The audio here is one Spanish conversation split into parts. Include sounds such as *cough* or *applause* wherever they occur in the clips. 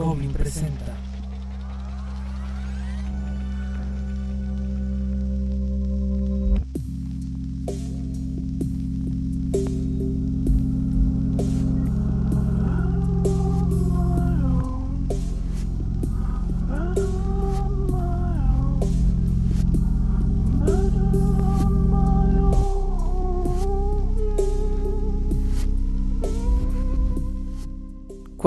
Goblin presenta.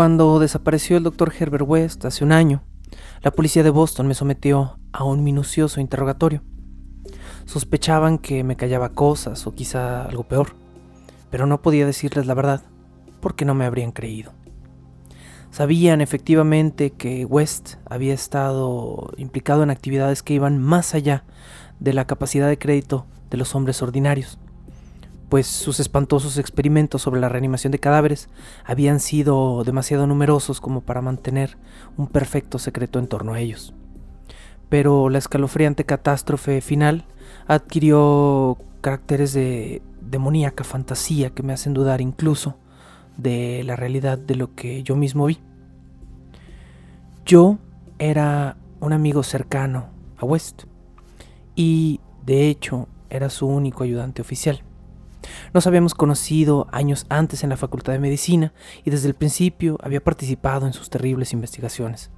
Cuando desapareció el doctor Herbert West hace un año, la policía de Boston me sometió a un minucioso interrogatorio. Sospechaban que me callaba cosas o quizá algo peor, pero no podía decirles la verdad porque no me habrían creído. Sabían efectivamente que West había estado implicado en actividades que iban más allá de la capacidad de crédito de los hombres ordinarios pues sus espantosos experimentos sobre la reanimación de cadáveres habían sido demasiado numerosos como para mantener un perfecto secreto en torno a ellos. Pero la escalofriante catástrofe final adquirió caracteres de demoníaca fantasía que me hacen dudar incluso de la realidad de lo que yo mismo vi. Yo era un amigo cercano a West y de hecho era su único ayudante oficial. Nos habíamos conocido años antes en la Facultad de Medicina y desde el principio había participado en sus terribles investigaciones.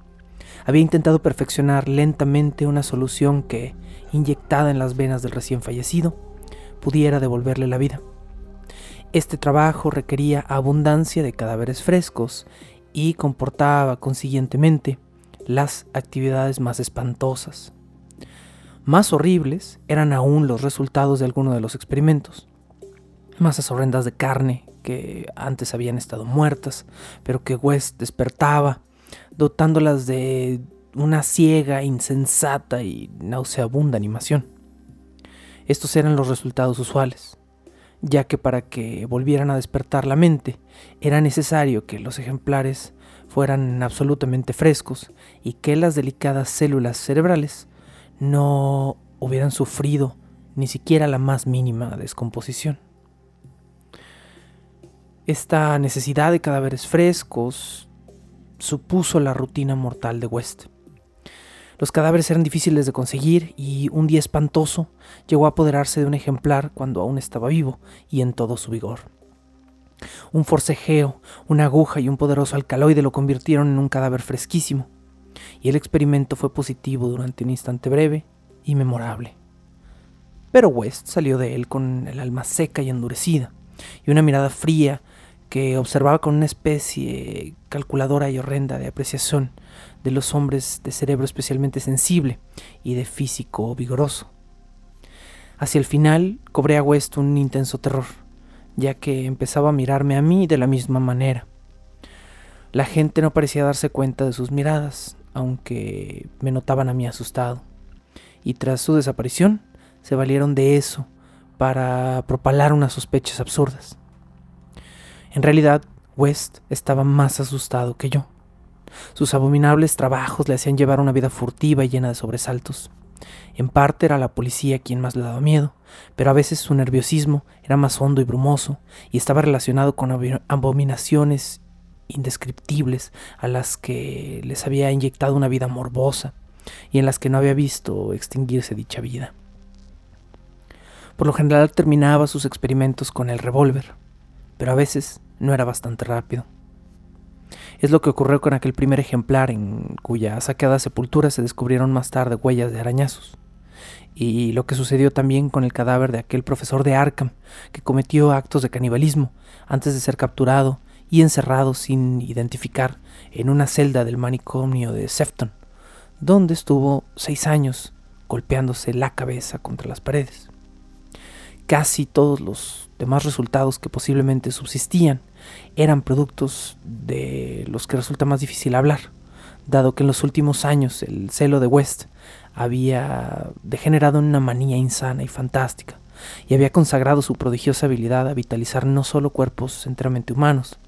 Había intentado perfeccionar lentamente una solución que, inyectada en las venas del recién fallecido, pudiera devolverle la vida. Este trabajo requería abundancia de cadáveres frescos y comportaba consiguientemente las actividades más espantosas. Más horribles eran aún los resultados de algunos de los experimentos masas horrendas de carne que antes habían estado muertas, pero que West despertaba, dotándolas de una ciega, insensata y nauseabunda animación. Estos eran los resultados usuales, ya que para que volvieran a despertar la mente era necesario que los ejemplares fueran absolutamente frescos y que las delicadas células cerebrales no hubieran sufrido ni siquiera la más mínima descomposición. Esta necesidad de cadáveres frescos supuso la rutina mortal de West. Los cadáveres eran difíciles de conseguir y un día espantoso llegó a apoderarse de un ejemplar cuando aún estaba vivo y en todo su vigor. Un forcejeo, una aguja y un poderoso alcaloide lo convirtieron en un cadáver fresquísimo, y el experimento fue positivo durante un instante breve y memorable. Pero West salió de él con el alma seca y endurecida, y una mirada fría que observaba con una especie calculadora y horrenda de apreciación de los hombres de cerebro especialmente sensible y de físico vigoroso. Hacia el final cobré a West un intenso terror, ya que empezaba a mirarme a mí de la misma manera. La gente no parecía darse cuenta de sus miradas, aunque me notaban a mí asustado, y tras su desaparición se valieron de eso para propalar unas sospechas absurdas. En realidad, West estaba más asustado que yo. Sus abominables trabajos le hacían llevar una vida furtiva y llena de sobresaltos. En parte era la policía quien más le daba miedo, pero a veces su nerviosismo era más hondo y brumoso y estaba relacionado con abominaciones indescriptibles a las que les había inyectado una vida morbosa y en las que no había visto extinguirse dicha vida. Por lo general terminaba sus experimentos con el revólver, pero a veces no era bastante rápido. Es lo que ocurrió con aquel primer ejemplar en cuya saqueada sepultura se descubrieron más tarde huellas de arañazos. Y lo que sucedió también con el cadáver de aquel profesor de Arkham que cometió actos de canibalismo antes de ser capturado y encerrado sin identificar en una celda del manicomio de Sefton, donde estuvo seis años golpeándose la cabeza contra las paredes. Casi todos los demás resultados que posiblemente subsistían eran productos de los que resulta más difícil hablar, dado que en los últimos años el celo de West había degenerado en una manía insana y fantástica, y había consagrado su prodigiosa habilidad a vitalizar no solo cuerpos enteramente humanos,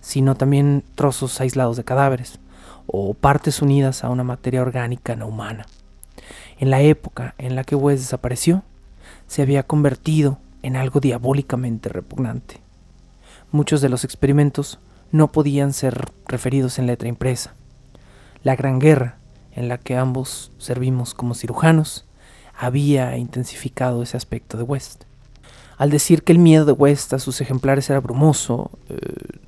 sino también trozos aislados de cadáveres, o partes unidas a una materia orgánica no humana. En la época en la que West desapareció, se había convertido en algo diabólicamente repugnante. Muchos de los experimentos no podían ser referidos en letra impresa. La Gran Guerra, en la que ambos servimos como cirujanos, había intensificado ese aspecto de West. Al decir que el miedo de West a sus ejemplares era brumoso, eh,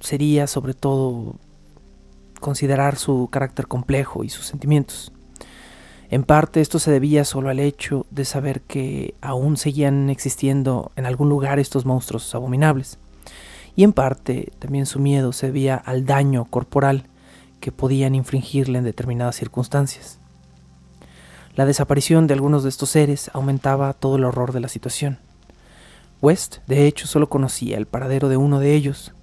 sería sobre todo considerar su carácter complejo y sus sentimientos. En parte esto se debía solo al hecho de saber que aún seguían existiendo en algún lugar estos monstruos abominables. Y en parte también su miedo se debía al daño corporal que podían infringirle en determinadas circunstancias. La desaparición de algunos de estos seres aumentaba todo el horror de la situación. West, de hecho, solo conocía el paradero de uno de ellos,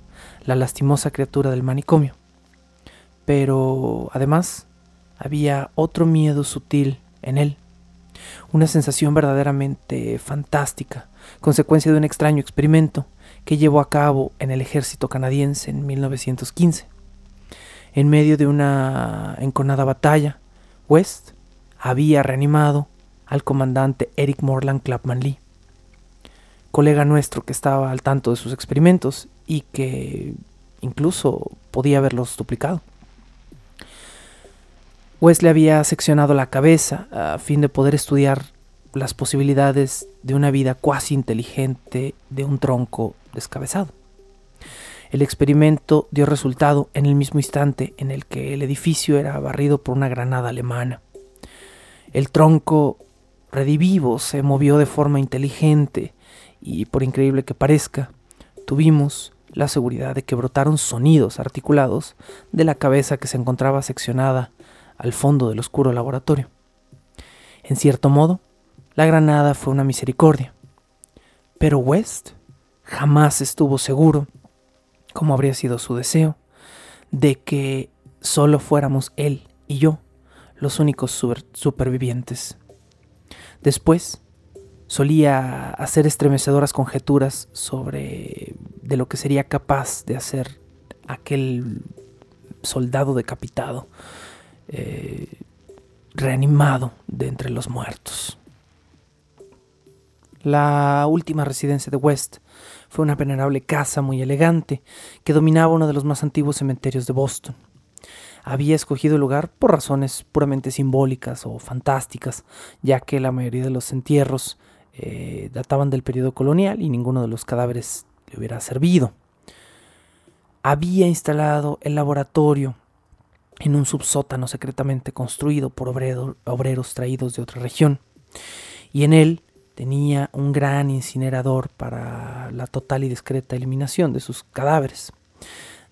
la lastimosa criatura del manicomio. Pero, además, había otro miedo sutil en él, una sensación verdaderamente fantástica, consecuencia de un extraño experimento que llevó a cabo en el ejército canadiense en 1915. En medio de una enconada batalla, West había reanimado al comandante Eric Morland Clapman Lee, colega nuestro que estaba al tanto de sus experimentos y que incluso podía haberlos duplicado. Wesley había seccionado la cabeza a fin de poder estudiar las posibilidades de una vida cuasi inteligente de un tronco descabezado. El experimento dio resultado en el mismo instante en el que el edificio era barrido por una granada alemana. El tronco redivivo se movió de forma inteligente y, por increíble que parezca, tuvimos la seguridad de que brotaron sonidos articulados de la cabeza que se encontraba seccionada al fondo del oscuro laboratorio. En cierto modo, la granada fue una misericordia. Pero West jamás estuvo seguro, como habría sido su deseo, de que solo fuéramos él y yo los únicos supervivientes. Después, solía hacer estremecedoras conjeturas sobre de lo que sería capaz de hacer aquel soldado decapitado eh, reanimado de entre los muertos. La última residencia de West fue una venerable casa muy elegante que dominaba uno de los más antiguos cementerios de Boston. Había escogido el lugar por razones puramente simbólicas o fantásticas, ya que la mayoría de los entierros eh, databan del periodo colonial y ninguno de los cadáveres le hubiera servido. Había instalado el laboratorio en un subsótano secretamente construido por obreros traídos de otra región. Y en él tenía un gran incinerador para la total y discreta eliminación de sus cadáveres,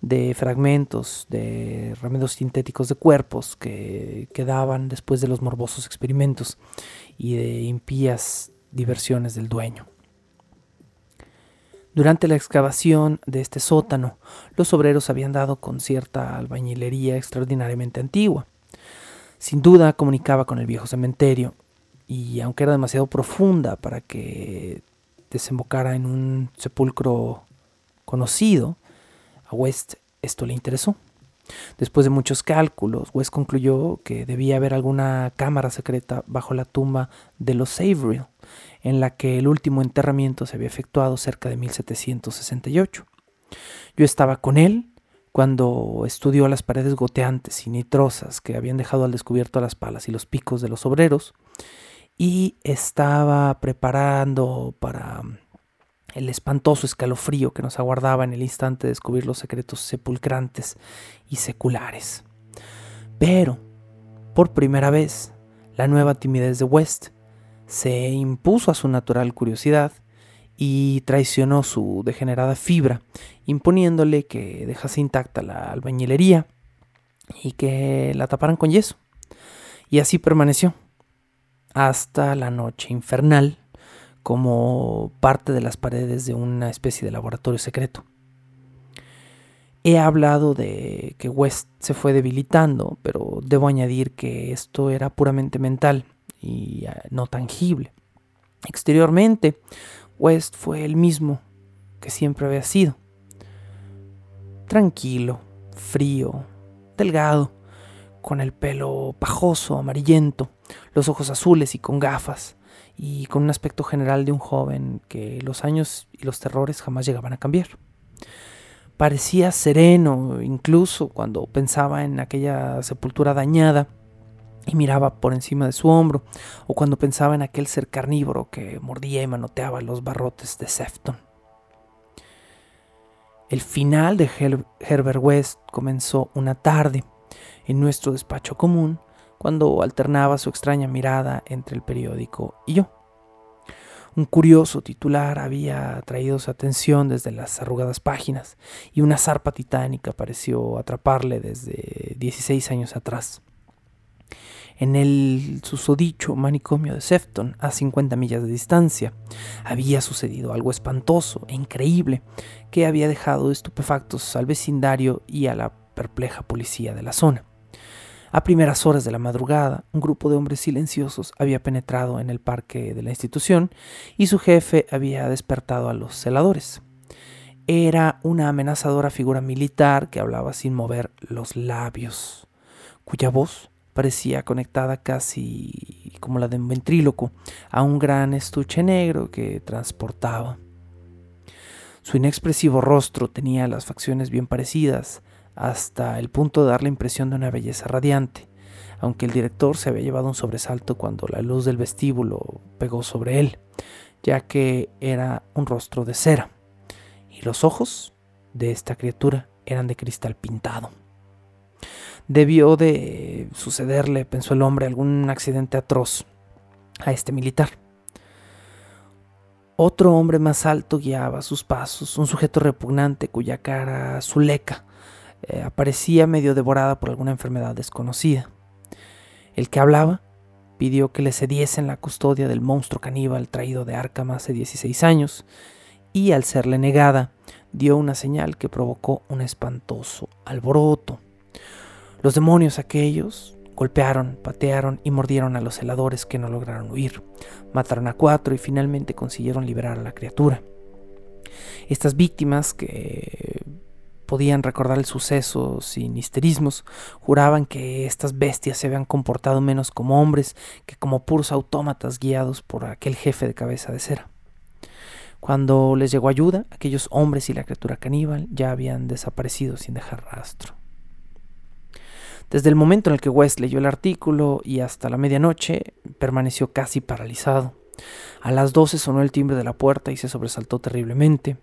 de fragmentos, de remedios sintéticos de cuerpos que quedaban después de los morbosos experimentos y de impías diversiones del dueño. Durante la excavación de este sótano, los obreros habían dado con cierta albañilería extraordinariamente antigua. Sin duda comunicaba con el viejo cementerio, y aunque era demasiado profunda para que desembocara en un sepulcro conocido, a West esto le interesó. Después de muchos cálculos, West concluyó que debía haber alguna cámara secreta bajo la tumba de los Averill, en la que el último enterramiento se había efectuado cerca de 1768. Yo estaba con él cuando estudió las paredes goteantes y nitrosas que habían dejado al descubierto las palas y los picos de los obreros y estaba preparando para el espantoso escalofrío que nos aguardaba en el instante de descubrir los secretos sepulcrantes y seculares. Pero, por primera vez, la nueva timidez de West se impuso a su natural curiosidad y traicionó su degenerada fibra, imponiéndole que dejase intacta la albañilería y que la taparan con yeso. Y así permaneció, hasta la noche infernal, como parte de las paredes de una especie de laboratorio secreto. He hablado de que West se fue debilitando, pero debo añadir que esto era puramente mental y eh, no tangible. Exteriormente, West fue el mismo que siempre había sido. Tranquilo, frío, delgado, con el pelo pajoso, amarillento, los ojos azules y con gafas, y con un aspecto general de un joven que los años y los terrores jamás llegaban a cambiar. Parecía sereno, incluso cuando pensaba en aquella sepultura dañada y miraba por encima de su hombro, o cuando pensaba en aquel ser carnívoro que mordía y manoteaba los barrotes de Sefton. El final de Herbert West comenzó una tarde en nuestro despacho común cuando alternaba su extraña mirada entre el periódico y yo. Un curioso titular había atraído su atención desde las arrugadas páginas y una zarpa titánica pareció atraparle desde 16 años atrás. En el susodicho manicomio de Sefton, a 50 millas de distancia, había sucedido algo espantoso e increíble que había dejado estupefactos al vecindario y a la perpleja policía de la zona. A primeras horas de la madrugada, un grupo de hombres silenciosos había penetrado en el parque de la institución y su jefe había despertado a los celadores. Era una amenazadora figura militar que hablaba sin mover los labios, cuya voz parecía conectada casi como la de un ventríloco a un gran estuche negro que transportaba. Su inexpresivo rostro tenía las facciones bien parecidas hasta el punto de dar la impresión de una belleza radiante, aunque el director se había llevado un sobresalto cuando la luz del vestíbulo pegó sobre él, ya que era un rostro de cera, y los ojos de esta criatura eran de cristal pintado. Debió de sucederle, pensó el hombre, algún accidente atroz a este militar. Otro hombre más alto guiaba sus pasos, un sujeto repugnante cuya cara zuleca eh, aparecía medio devorada por alguna enfermedad desconocida. El que hablaba pidió que le cediesen la custodia del monstruo caníbal traído de Arkham hace 16 años, y al serle negada, dio una señal que provocó un espantoso alboroto. Los demonios aquellos golpearon, patearon y mordieron a los heladores que no lograron huir. Mataron a cuatro y finalmente consiguieron liberar a la criatura. Estas víctimas, que podían recordar el suceso sin histerismos, juraban que estas bestias se habían comportado menos como hombres que como puros autómatas guiados por aquel jefe de cabeza de cera. Cuando les llegó ayuda, aquellos hombres y la criatura caníbal ya habían desaparecido sin dejar rastro. Desde el momento en el que West leyó el artículo y hasta la medianoche permaneció casi paralizado. A las doce sonó el timbre de la puerta y se sobresaltó terriblemente.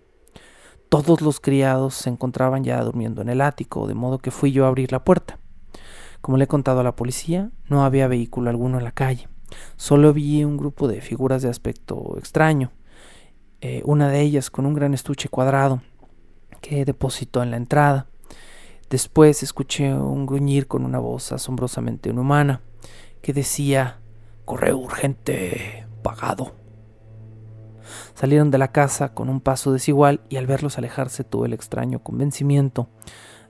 Todos los criados se encontraban ya durmiendo en el ático, de modo que fui yo a abrir la puerta. Como le he contado a la policía, no había vehículo alguno en la calle. Solo vi un grupo de figuras de aspecto extraño. Eh, una de ellas con un gran estuche cuadrado que depositó en la entrada. Después escuché un gruñir con una voz asombrosamente inhumana que decía Correo urgente pagado. Salieron de la casa con un paso desigual y al verlos alejarse tuve el extraño convencimiento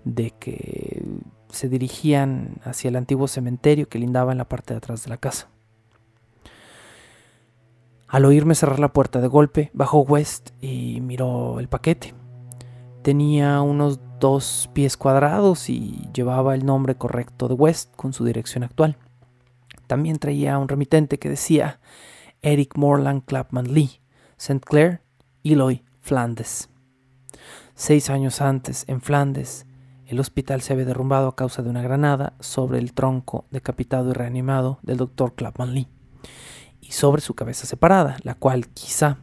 de que se dirigían hacia el antiguo cementerio que lindaba en la parte de atrás de la casa. Al oírme cerrar la puerta de golpe, bajó West y miró el paquete. Tenía unos dos pies cuadrados y llevaba el nombre correcto de West con su dirección actual. También traía un remitente que decía Eric Morland Clapman Lee, St. Clair, Eloy, Flandes. Seis años antes, en Flandes, el hospital se había derrumbado a causa de una granada sobre el tronco decapitado y reanimado del doctor Clapman Lee y sobre su cabeza separada, la cual quizá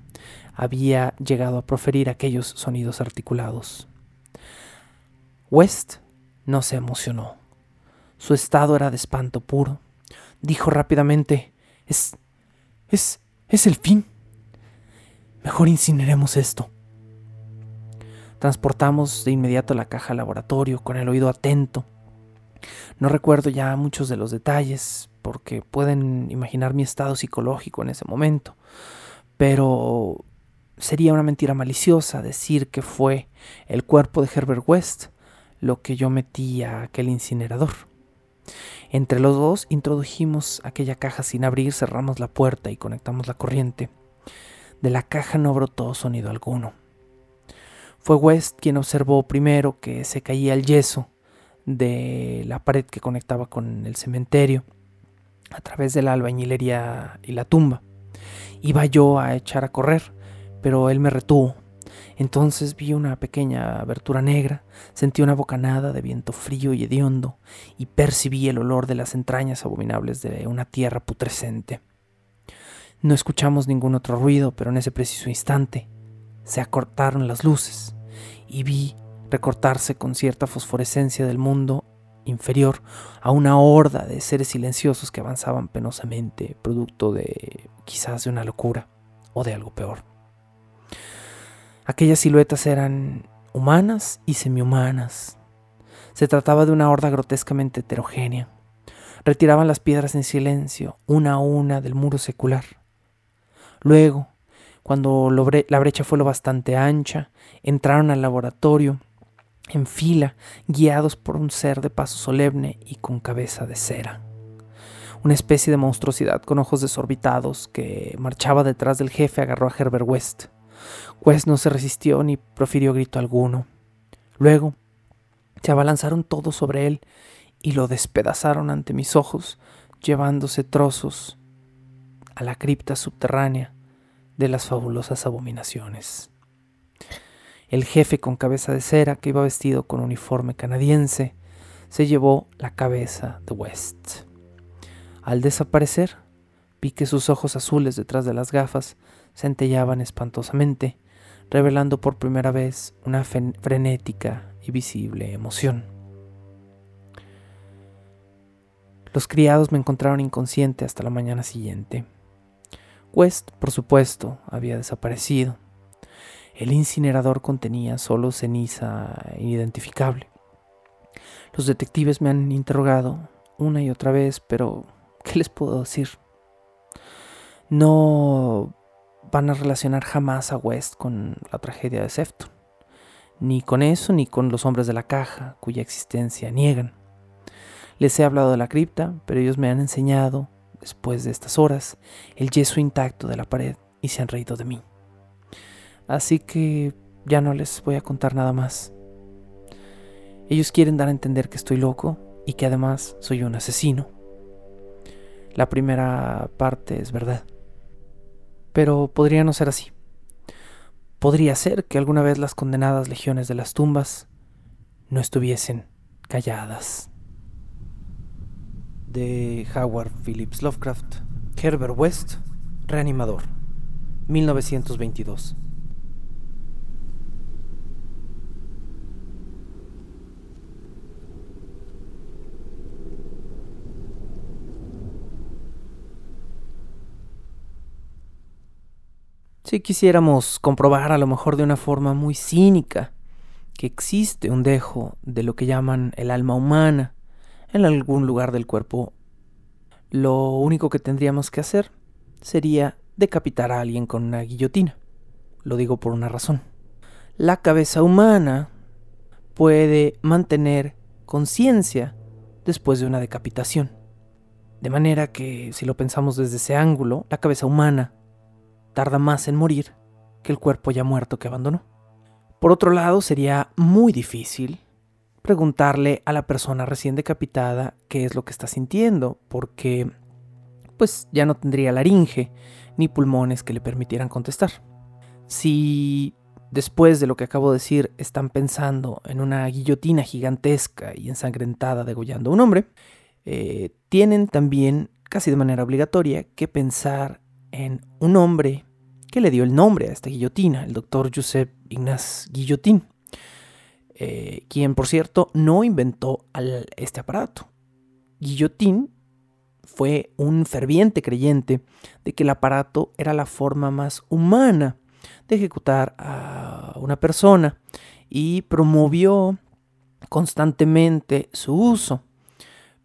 había llegado a proferir aquellos sonidos articulados. West no se emocionó. Su estado era de espanto puro. Dijo rápidamente, es... es... es el fin. Mejor incineremos esto. Transportamos de inmediato la caja al laboratorio con el oído atento. No recuerdo ya muchos de los detalles porque pueden imaginar mi estado psicológico en ese momento, pero sería una mentira maliciosa decir que fue el cuerpo de Herbert West lo que yo metí a aquel incinerador. Entre los dos introdujimos aquella caja sin abrir, cerramos la puerta y conectamos la corriente. De la caja no brotó sonido alguno. Fue West quien observó primero que se caía el yeso de la pared que conectaba con el cementerio a través de la albañilería y la tumba. Iba yo a echar a correr, pero él me retuvo. Entonces vi una pequeña abertura negra, sentí una bocanada de viento frío y hediondo, y percibí el olor de las entrañas abominables de una tierra putrescente. No escuchamos ningún otro ruido, pero en ese preciso instante se acortaron las luces y vi recortarse con cierta fosforescencia del mundo inferior a una horda de seres silenciosos que avanzaban penosamente, producto de quizás de una locura o de algo peor. Aquellas siluetas eran humanas y semihumanas. Se trataba de una horda grotescamente heterogénea. Retiraban las piedras en silencio, una a una, del muro secular. Luego, cuando la brecha fue lo bastante ancha, entraron al laboratorio en fila, guiados por un ser de paso solemne y con cabeza de cera. Una especie de monstruosidad con ojos desorbitados que marchaba detrás del jefe agarró a Herbert West. West no se resistió ni profirió grito alguno. Luego se abalanzaron todos sobre él y lo despedazaron ante mis ojos, llevándose trozos a la cripta subterránea de las fabulosas abominaciones. El jefe con cabeza de cera, que iba vestido con uniforme canadiense, se llevó la cabeza de West. Al desaparecer, vi que sus ojos azules detrás de las gafas centellaban espantosamente, revelando por primera vez una frenética y visible emoción. Los criados me encontraron inconsciente hasta la mañana siguiente. West, por supuesto, había desaparecido. El incinerador contenía solo ceniza inidentificable. Los detectives me han interrogado una y otra vez, pero ¿qué les puedo decir? No van a relacionar jamás a West con la tragedia de Sefton. Ni con eso, ni con los hombres de la caja, cuya existencia niegan. Les he hablado de la cripta, pero ellos me han enseñado, después de estas horas, el yeso intacto de la pared y se han reído de mí. Así que ya no les voy a contar nada más. Ellos quieren dar a entender que estoy loco y que además soy un asesino. La primera parte es verdad. Pero podría no ser así. Podría ser que alguna vez las condenadas legiones de las tumbas no estuviesen calladas. De Howard Phillips Lovecraft, Herbert West, Reanimador, 1922. Si quisiéramos comprobar a lo mejor de una forma muy cínica que existe un dejo de lo que llaman el alma humana en algún lugar del cuerpo, lo único que tendríamos que hacer sería decapitar a alguien con una guillotina. Lo digo por una razón. La cabeza humana puede mantener conciencia después de una decapitación. De manera que, si lo pensamos desde ese ángulo, la cabeza humana tarda más en morir que el cuerpo ya muerto que abandonó. Por otro lado, sería muy difícil preguntarle a la persona recién decapitada qué es lo que está sintiendo, porque pues ya no tendría laringe ni pulmones que le permitieran contestar. Si después de lo que acabo de decir están pensando en una guillotina gigantesca y ensangrentada degollando a un hombre, eh, tienen también, casi de manera obligatoria, que pensar en un hombre que le dio el nombre a esta guillotina, el doctor Joseph Ignaz Guillotín, eh, quien por cierto no inventó este aparato. Guillotín fue un ferviente creyente de que el aparato era la forma más humana de ejecutar a una persona y promovió constantemente su uso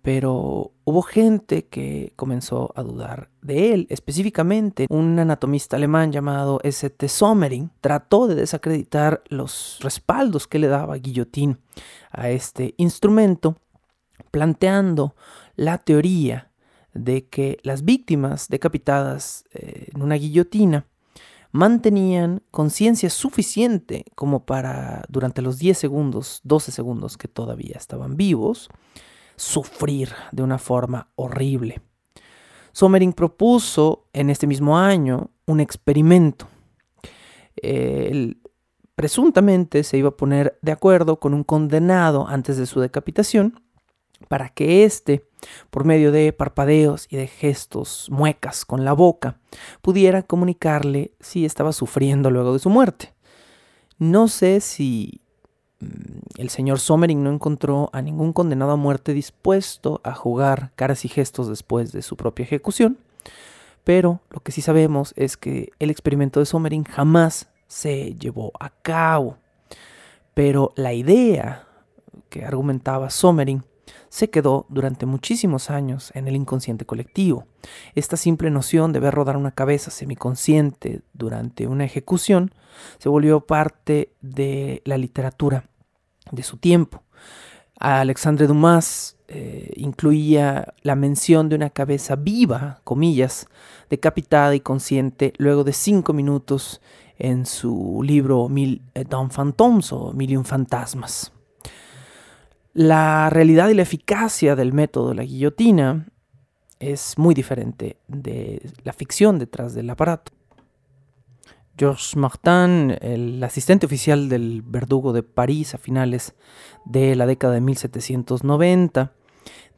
pero hubo gente que comenzó a dudar de él. Específicamente, un anatomista alemán llamado S.T. Sommering trató de desacreditar los respaldos que le daba Guillotín a este instrumento, planteando la teoría de que las víctimas decapitadas eh, en una guillotina mantenían conciencia suficiente como para, durante los 10 segundos, 12 segundos que todavía estaban vivos, sufrir de una forma horrible. Sommering propuso en este mismo año un experimento. Él presuntamente se iba a poner de acuerdo con un condenado antes de su decapitación para que éste, por medio de parpadeos y de gestos, muecas con la boca, pudiera comunicarle si estaba sufriendo luego de su muerte. No sé si el señor Sommering no encontró a ningún condenado a muerte dispuesto a jugar caras y gestos después de su propia ejecución, pero lo que sí sabemos es que el experimento de Sommering jamás se llevó a cabo. Pero la idea que argumentaba Sommering se quedó durante muchísimos años en el inconsciente colectivo. Esta simple noción de ver rodar una cabeza semiconsciente durante una ejecución se volvió parte de la literatura de su tiempo. Alexandre Dumas eh, incluía la mención de una cabeza viva, comillas, decapitada y consciente luego de cinco minutos en su libro Mil eh, Don Phantoms o Mil Fantasmas. La realidad y la eficacia del método de la guillotina es muy diferente de la ficción detrás del aparato. Georges Martin, el asistente oficial del verdugo de París a finales de la década de 1790,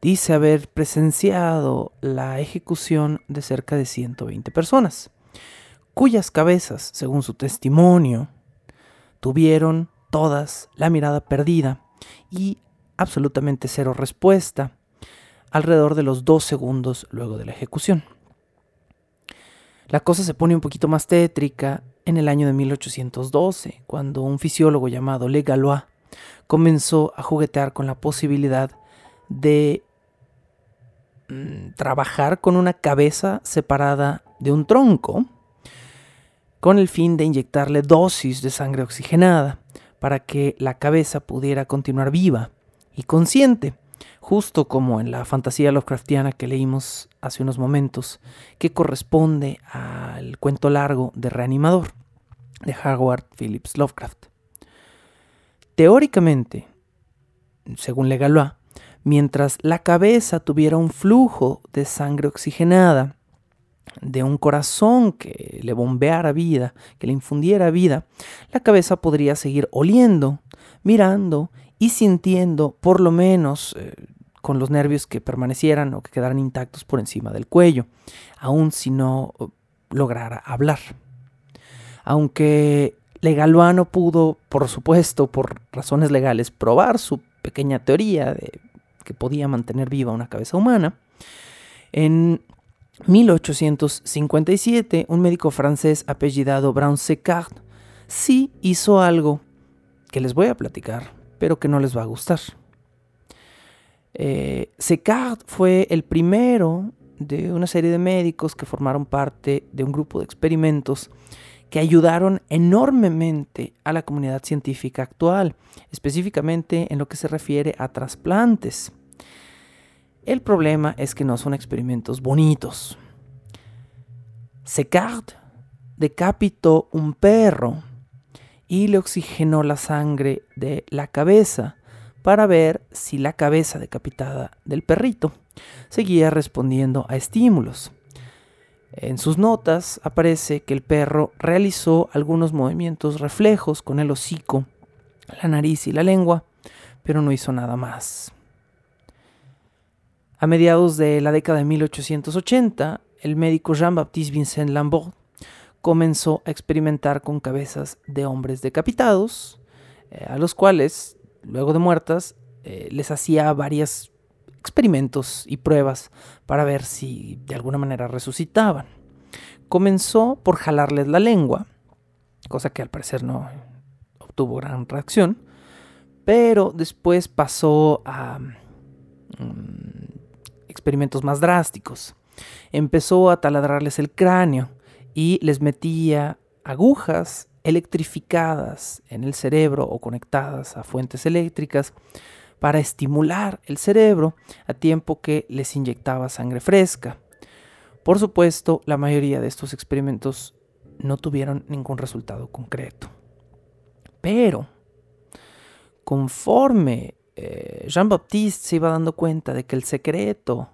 dice haber presenciado la ejecución de cerca de 120 personas, cuyas cabezas, según su testimonio, tuvieron todas la mirada perdida y absolutamente cero respuesta alrededor de los dos segundos luego de la ejecución. La cosa se pone un poquito más tétrica en el año de 1812, cuando un fisiólogo llamado Le Galois comenzó a juguetear con la posibilidad de mm, trabajar con una cabeza separada de un tronco con el fin de inyectarle dosis de sangre oxigenada para que la cabeza pudiera continuar viva y consciente, justo como en la fantasía Lovecraftiana que leímos hace unos momentos, que corresponde al cuento largo de Reanimador de Howard Phillips Lovecraft. Teóricamente, según Legalois, mientras la cabeza tuviera un flujo de sangre oxigenada, de un corazón que le bombeara vida, que le infundiera vida, la cabeza podría seguir oliendo, mirando y sintiendo por lo menos eh, con los nervios que permanecieran o que quedaran intactos por encima del cuello, aun si no eh, lograra hablar. Aunque Legalois no pudo, por supuesto, por razones legales, probar su pequeña teoría de que podía mantener viva una cabeza humana, en 1857 un médico francés apellidado Brown Secard sí hizo algo que les voy a platicar pero que no les va a gustar. Eh, fue el primero de una serie de médicos que formaron parte de un grupo de experimentos que ayudaron enormemente a la comunidad científica actual, específicamente en lo que se refiere a trasplantes. El problema es que no son experimentos bonitos. Secard decapitó un perro y le oxigenó la sangre de la cabeza para ver si la cabeza decapitada del perrito seguía respondiendo a estímulos. En sus notas aparece que el perro realizó algunos movimientos reflejos con el hocico, la nariz y la lengua, pero no hizo nada más. A mediados de la década de 1880, el médico Jean-Baptiste Vincent Lambert comenzó a experimentar con cabezas de hombres decapitados, eh, a los cuales, luego de muertas, eh, les hacía varios experimentos y pruebas para ver si de alguna manera resucitaban. Comenzó por jalarles la lengua, cosa que al parecer no obtuvo gran reacción, pero después pasó a mm, experimentos más drásticos. Empezó a taladrarles el cráneo y les metía agujas electrificadas en el cerebro o conectadas a fuentes eléctricas para estimular el cerebro a tiempo que les inyectaba sangre fresca. Por supuesto, la mayoría de estos experimentos no tuvieron ningún resultado concreto. Pero, conforme eh, Jean-Baptiste se iba dando cuenta de que el secreto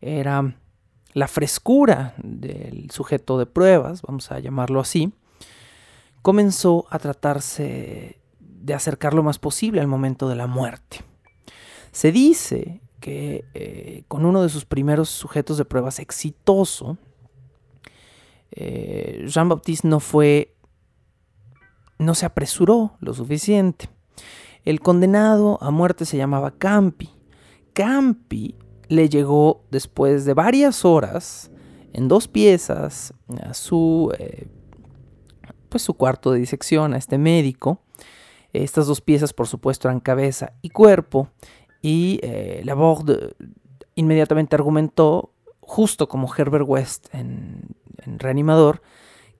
era la frescura del sujeto de pruebas, vamos a llamarlo así, comenzó a tratarse de acercar lo más posible al momento de la muerte. Se dice que eh, con uno de sus primeros sujetos de pruebas exitoso, eh, Jean-Baptiste no fue, no se apresuró lo suficiente. El condenado a muerte se llamaba Campi. Campi le llegó después de varias horas en dos piezas a su, eh, pues su cuarto de disección, a este médico. Estas dos piezas, por supuesto, eran cabeza y cuerpo. Y eh, Laborde inmediatamente argumentó, justo como Herbert West en, Reanimador,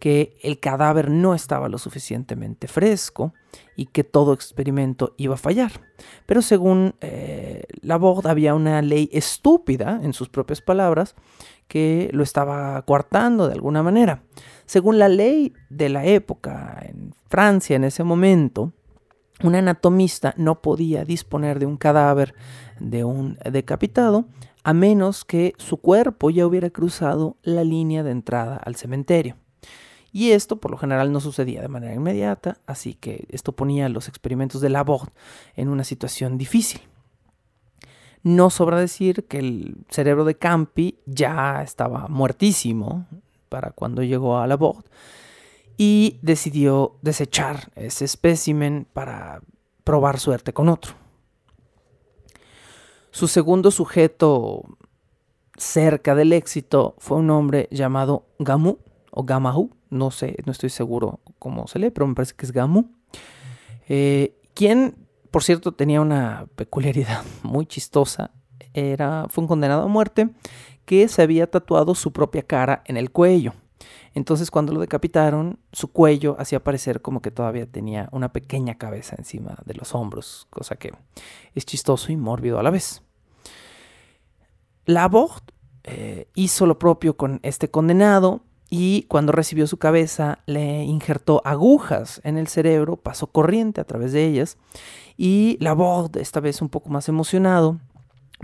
que el cadáver no estaba lo suficientemente fresco y que todo experimento iba a fallar. Pero según eh, Laborde había una ley estúpida, en sus propias palabras, que lo estaba coartando de alguna manera. Según la ley de la época en Francia en ese momento, un anatomista no podía disponer de un cadáver de un decapitado a menos que su cuerpo ya hubiera cruzado la línea de entrada al cementerio. Y esto por lo general no sucedía de manera inmediata, así que esto ponía los experimentos de Laborde en una situación difícil. No sobra decir que el cerebro de Campi ya estaba muertísimo para cuando llegó a Laborde y decidió desechar ese espécimen para probar suerte con otro. Su segundo sujeto cerca del éxito fue un hombre llamado Gamu o Gamahu, no sé, no estoy seguro cómo se lee, pero me parece que es Gamu, eh, quien, por cierto, tenía una peculiaridad *laughs* muy chistosa. Era, fue un condenado a muerte que se había tatuado su propia cara en el cuello. Entonces cuando lo decapitaron, su cuello hacía parecer como que todavía tenía una pequeña cabeza encima de los hombros, cosa que es chistoso y mórbido a la vez. Laborde eh, hizo lo propio con este condenado y cuando recibió su cabeza le injertó agujas en el cerebro, pasó corriente a través de ellas y Laborde, esta vez un poco más emocionado,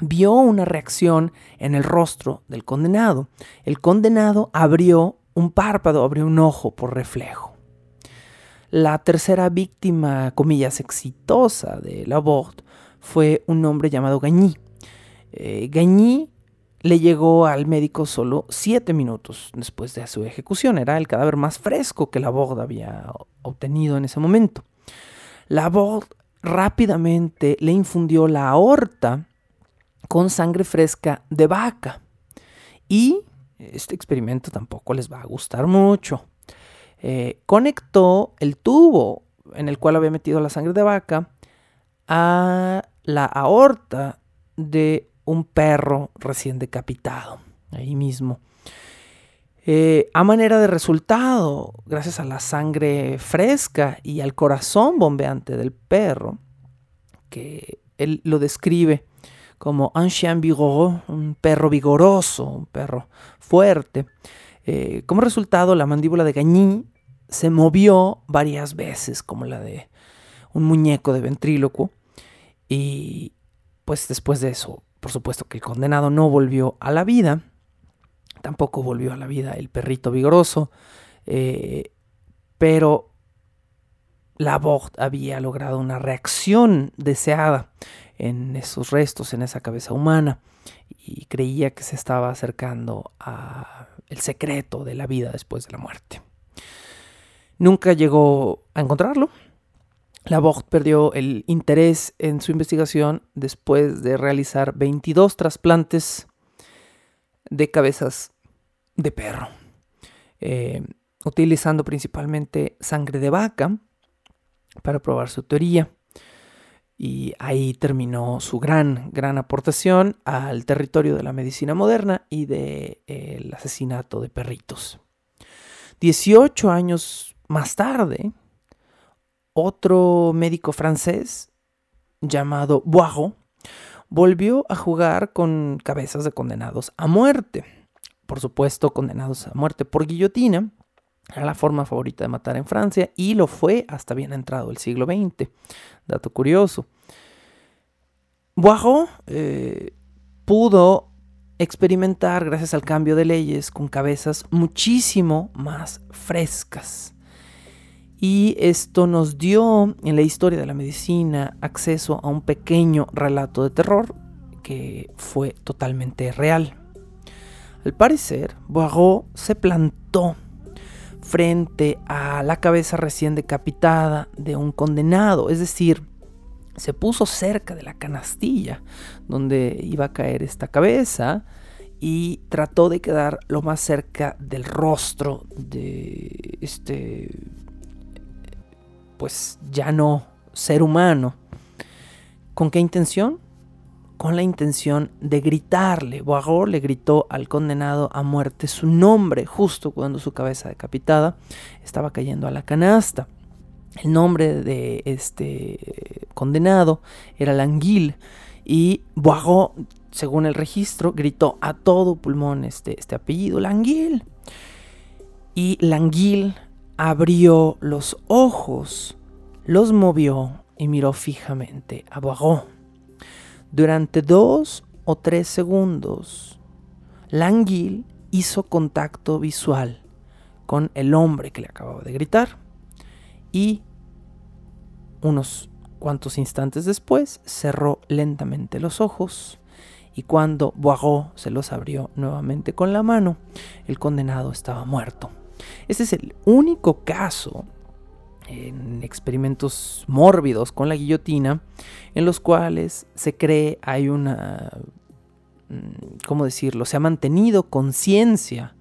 vio una reacción en el rostro del condenado. El condenado abrió un párpado, abrió un ojo por reflejo. La tercera víctima, comillas, exitosa de Laborde fue un hombre llamado Gagny. Eh, le llegó al médico solo siete minutos después de su ejecución. Era el cadáver más fresco que Laborde había obtenido en ese momento. Laborde rápidamente le infundió la aorta con sangre fresca de vaca y este experimento tampoco les va a gustar mucho. Eh, conectó el tubo en el cual había metido la sangre de vaca a la aorta de un perro recién decapitado, ahí mismo. Eh, a manera de resultado, gracias a la sangre fresca y al corazón bombeante del perro, que él lo describe como un chien un perro vigoroso, un perro fuerte. Eh, como resultado, la mandíbula de Gagny se movió varias veces, como la de un muñeco de ventrílocuo. Y pues después de eso, por supuesto que el condenado no volvió a la vida. Tampoco volvió a la vida el perrito vigoroso. Eh, pero Laborde había logrado una reacción deseada en esos restos, en esa cabeza humana, y creía que se estaba acercando a el secreto de la vida después de la muerte. Nunca llegó a encontrarlo. Laborde perdió el interés en su investigación después de realizar 22 trasplantes de cabezas de perro, eh, utilizando principalmente sangre de vaca para probar su teoría. Y ahí terminó su gran, gran aportación al territorio de la medicina moderna y del de, asesinato de perritos. 18 años más tarde, otro médico francés llamado Boireau volvió a jugar con cabezas de condenados a muerte. Por supuesto, condenados a muerte por guillotina. Era la forma favorita de matar en Francia y lo fue hasta bien entrado el siglo XX. Dato curioso. Boireau eh, pudo experimentar, gracias al cambio de leyes, con cabezas muchísimo más frescas. Y esto nos dio en la historia de la medicina acceso a un pequeño relato de terror que fue totalmente real. Al parecer, Boireau se plantó frente a la cabeza recién decapitada de un condenado, es decir, se puso cerca de la canastilla donde iba a caer esta cabeza y trató de quedar lo más cerca del rostro de este pues ya no ser humano. ¿Con qué intención? Con la intención de gritarle. Boireau le gritó al condenado a muerte su nombre justo cuando su cabeza decapitada estaba cayendo a la canasta. El nombre de este condenado era Languille y Boireau, según el registro, gritó a todo pulmón este, este apellido, Languille. Y Languille abrió los ojos, los movió y miró fijamente a Boireau. Durante dos o tres segundos, Languille hizo contacto visual con el hombre que le acababa de gritar y unos cuantos instantes después cerró lentamente los ojos y cuando Boireau se los abrió nuevamente con la mano, el condenado estaba muerto. Este es el único caso en experimentos mórbidos con la guillotina en los cuales se cree hay una, mm, ¿cómo decirlo? Se ha mantenido conciencia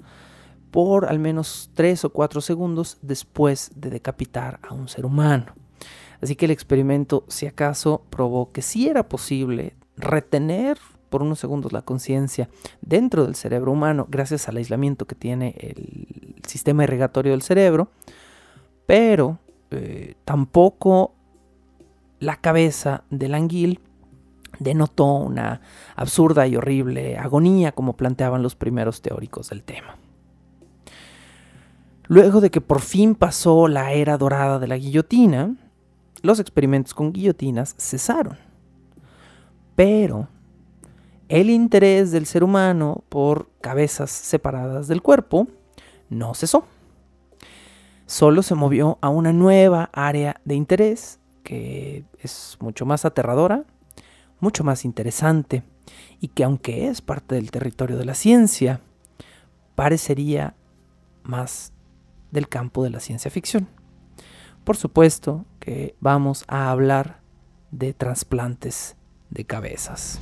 por al menos 3 o 4 segundos después de decapitar a un ser humano. Así que el experimento, si acaso, probó que sí era posible retener por unos segundos la conciencia dentro del cerebro humano gracias al aislamiento que tiene el sistema irrigatorio del cerebro, pero eh, tampoco la cabeza del anguil denotó una absurda y horrible agonía como planteaban los primeros teóricos del tema. Luego de que por fin pasó la era dorada de la guillotina, los experimentos con guillotinas cesaron. Pero el interés del ser humano por cabezas separadas del cuerpo no cesó. Solo se movió a una nueva área de interés que es mucho más aterradora, mucho más interesante y que aunque es parte del territorio de la ciencia, parecería más del campo de la ciencia ficción. Por supuesto que vamos a hablar de trasplantes de cabezas.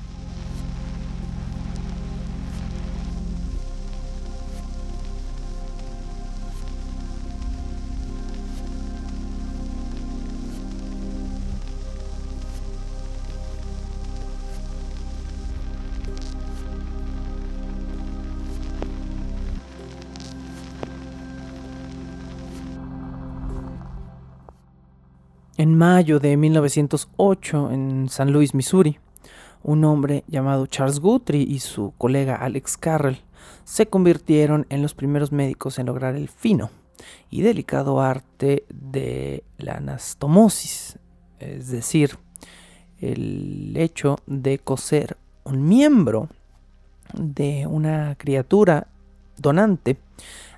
En mayo de 1908, en San Luis, Missouri, un hombre llamado Charles Guthrie y su colega Alex Carrel se convirtieron en los primeros médicos en lograr el fino y delicado arte de la anastomosis, es decir, el hecho de coser un miembro de una criatura donante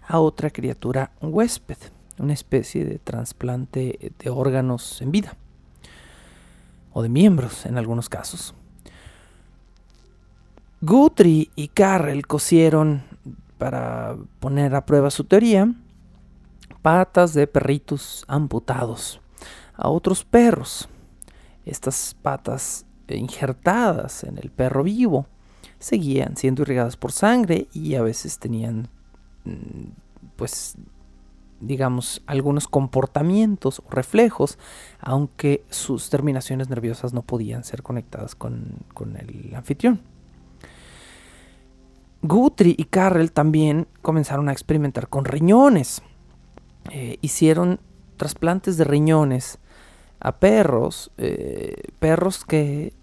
a otra criatura huésped una especie de trasplante de órganos en vida o de miembros en algunos casos. Guthrie y Carrel cosieron, para poner a prueba su teoría, patas de perritos amputados a otros perros. Estas patas injertadas en el perro vivo seguían siendo irrigadas por sangre y a veces tenían mm, pues digamos, algunos comportamientos o reflejos, aunque sus terminaciones nerviosas no podían ser conectadas con, el anfitrión. Guthrie y Carrel también comenzaron a experimentar con riñones. Eh, hicieron trasplantes de riñones a perros, eh, perros que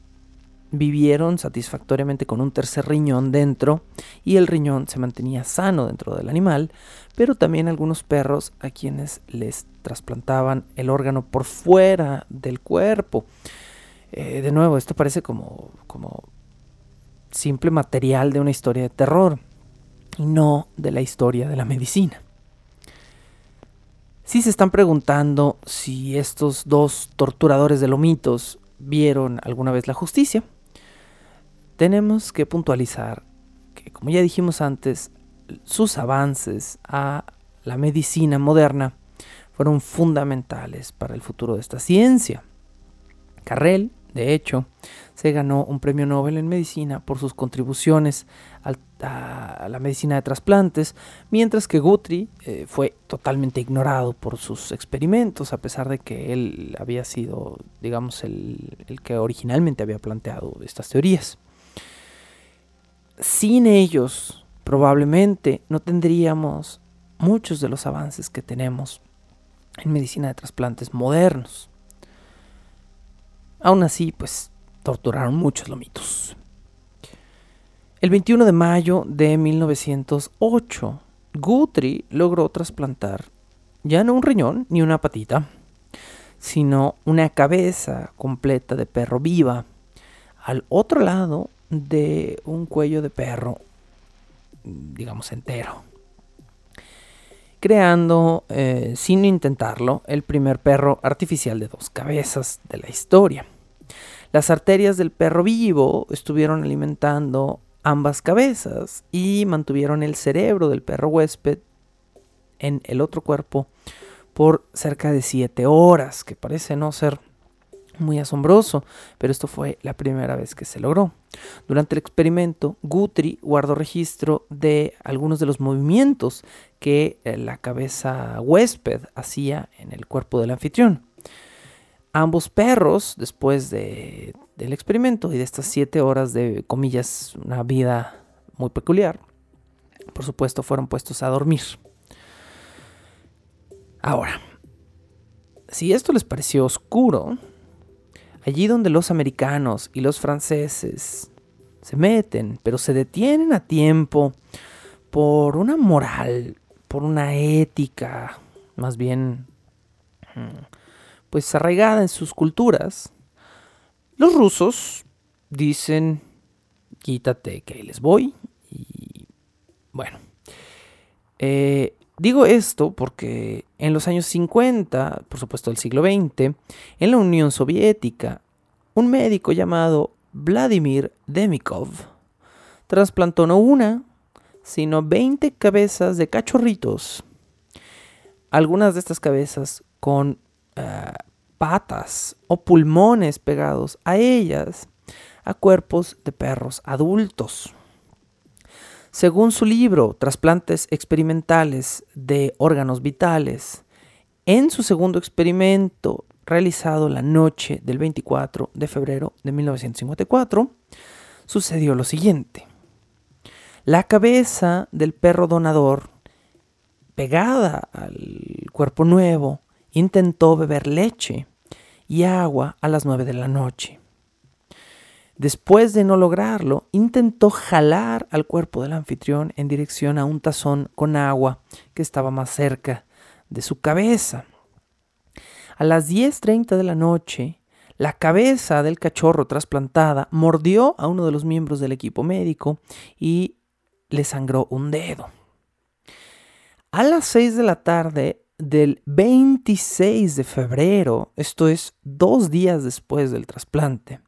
vivieron satisfactoriamente con un tercer riñón dentro y el riñón se mantenía sano dentro del animal, pero también algunos perros a quienes les trasplantaban el órgano por fuera del cuerpo. Eh, de nuevo, esto parece como, como simple material de una historia de terror y no de la historia de la medicina. Si se están preguntando si estos dos torturadores de lomitos vieron alguna vez la justicia, tenemos que puntualizar que, como ya dijimos antes, sus avances a la medicina moderna fueron fundamentales para el futuro de esta ciencia. Carrel, de hecho, se ganó un premio Nobel en medicina por sus contribuciones a la medicina de trasplantes, mientras que Guthrie eh, fue totalmente ignorado por sus experimentos, a pesar de que él había sido, digamos, el que originalmente había planteado estas teorías sin ellos probablemente no tendríamos muchos de los avances que tenemos en medicina de trasplantes modernos. Aún así, pues torturaron muchos lomitos. El 21 de mayo de 1908, Guthrie logró trasplantar ya no un riñón ni una patita, sino una cabeza completa de perro viva al otro lado de un cuello de perro, digamos entero. Creando, eh, sin intentarlo, el primer perro artificial de dos cabezas de la historia. Las arterias del perro vivo estuvieron alimentando ambas cabezas y mantuvieron el cerebro del perro huésped en el otro cuerpo por cerca de 7 horas, que parece no ser muy asombroso, pero esto fue la primera vez que se logró. Durante el experimento, Guthrie guardó registro de algunos de los movimientos que eh, la cabeza huésped hacía en el cuerpo del anfitrión. Ambos perros, después del experimento y de estas siete horas de, comillas, una vida muy peculiar, por supuesto fueron puestos a dormir. Ahora, si esto les pareció oscuro, allí donde los americanos y los franceses se meten, pero se detienen a tiempo por una moral, por una ética, más bien, mm, pues arraigada en sus culturas, los rusos dicen, quítate que les voy, y bueno, eh, Digo esto porque en los años 50, por supuesto del siglo XX, en la Unión Soviética, un médico llamado Vladimir Demikov trasplantó no una, sino 20 cabezas de cachorritos. Algunas de estas cabezas con eh, patas o pulmones pegados a ellas, a cuerpos de perros adultos. Según su libro Trasplantes experimentales de órganos vitales, en su segundo experimento realizado la noche del 24 de febrero de 1954, sucedió lo siguiente. La cabeza del perro donador, pegada al cuerpo nuevo, intentó beber leche y agua a las 9 de la noche. Después de no lograrlo, intentó jalar al cuerpo del anfitrión en dirección a un tazón con agua que estaba más cerca de su cabeza. A las 10.30 de la noche, la cabeza del cachorro trasplantada mordió a uno de los miembros del equipo médico y le sangró un dedo. A las 6 de la tarde del 26 de febrero, esto es dos días después del trasplante,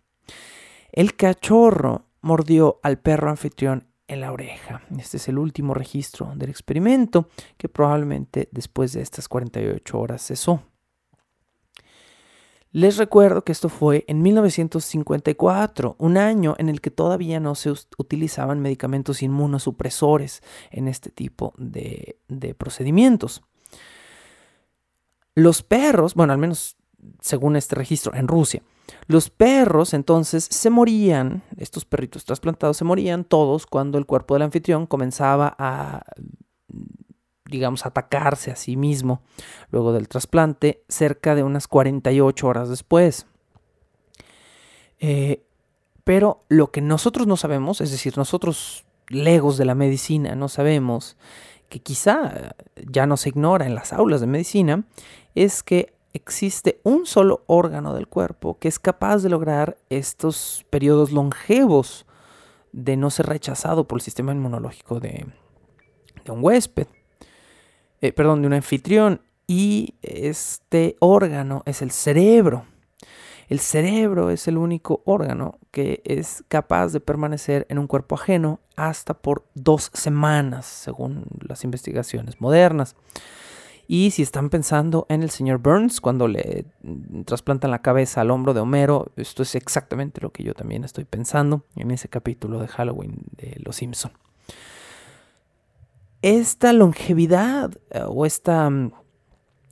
el cachorro mordió al perro anfitrión en la oreja. Este es el último registro del experimento que probablemente después de estas 48 horas cesó. Les recuerdo que esto fue en 1954, un año en el que todavía no se utilizaban medicamentos inmunosupresores en este tipo de, procedimientos. Los perros, bueno, al menos según este registro, en Rusia, los perros entonces se morían, estos perritos trasplantados se morían todos cuando el cuerpo del anfitrión comenzaba a, digamos, atacarse a sí mismo luego del trasplante cerca de unas 48 horas después. Eh, pero lo que nosotros no sabemos, es decir, nosotros legos de la medicina no sabemos, que quizá ya no se ignora en las aulas de medicina, es que existe un solo órgano del cuerpo que es capaz de lograr estos periodos longevos de no ser rechazado por el sistema inmunológico de, un huésped, eh, perdón, de un anfitrión. Y este órgano es el cerebro. El cerebro es el único órgano que es capaz de permanecer en un cuerpo ajeno hasta por dos semanas, según las investigaciones modernas. Y si están pensando en el señor Burns cuando le trasplantan la cabeza al hombro de Homero, esto es exactamente lo que yo también estoy pensando en ese capítulo de Halloween de Los Simpson. Esta longevidad eh, o esta,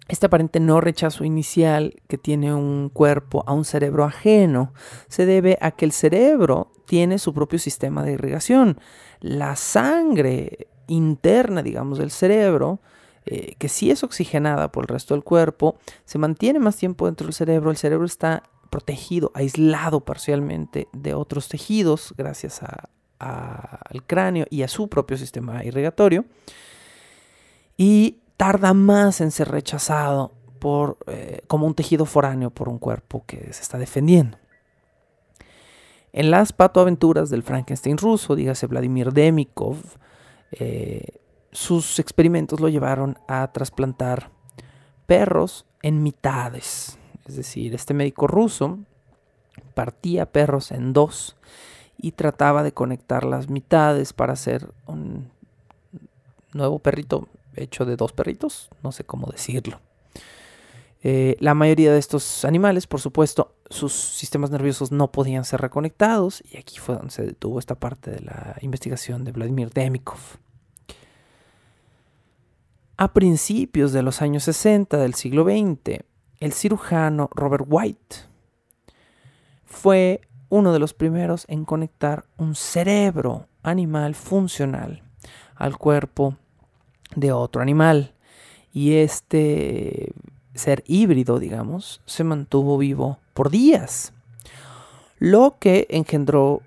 este aparente no rechazo inicial que tiene un cuerpo a un cerebro ajeno se debe a que el cerebro tiene su propio sistema de irrigación. La sangre interna, digamos, del cerebro eh, que si es oxigenada por el resto del cuerpo, se mantiene más tiempo dentro del cerebro, el cerebro está protegido, aislado parcialmente de otros tejidos gracias al cráneo y a su propio sistema irrigatorio, y tarda más en ser rechazado por, eh, como un tejido foráneo por un cuerpo que se está defendiendo. En las patoaventuras del Frankenstein ruso, dígase Vladimir Demikov, eh, sus experimentos lo llevaron a trasplantar perros en mitades. Es decir, este médico ruso partía perros en dos y trataba de conectar las mitades para hacer un nuevo perrito hecho de dos perritos, no sé cómo decirlo. Eh, la mayoría de estos animales, por supuesto, sus sistemas nerviosos no podían ser reconectados y aquí fue donde se detuvo esta parte de la investigación de Vladimir Demikov. A principios de los años 60 del siglo XX, el cirujano Robert White fue uno de los primeros en conectar un cerebro animal funcional al cuerpo de otro animal. Y este ser híbrido, digamos, se mantuvo vivo por días. Lo que engendró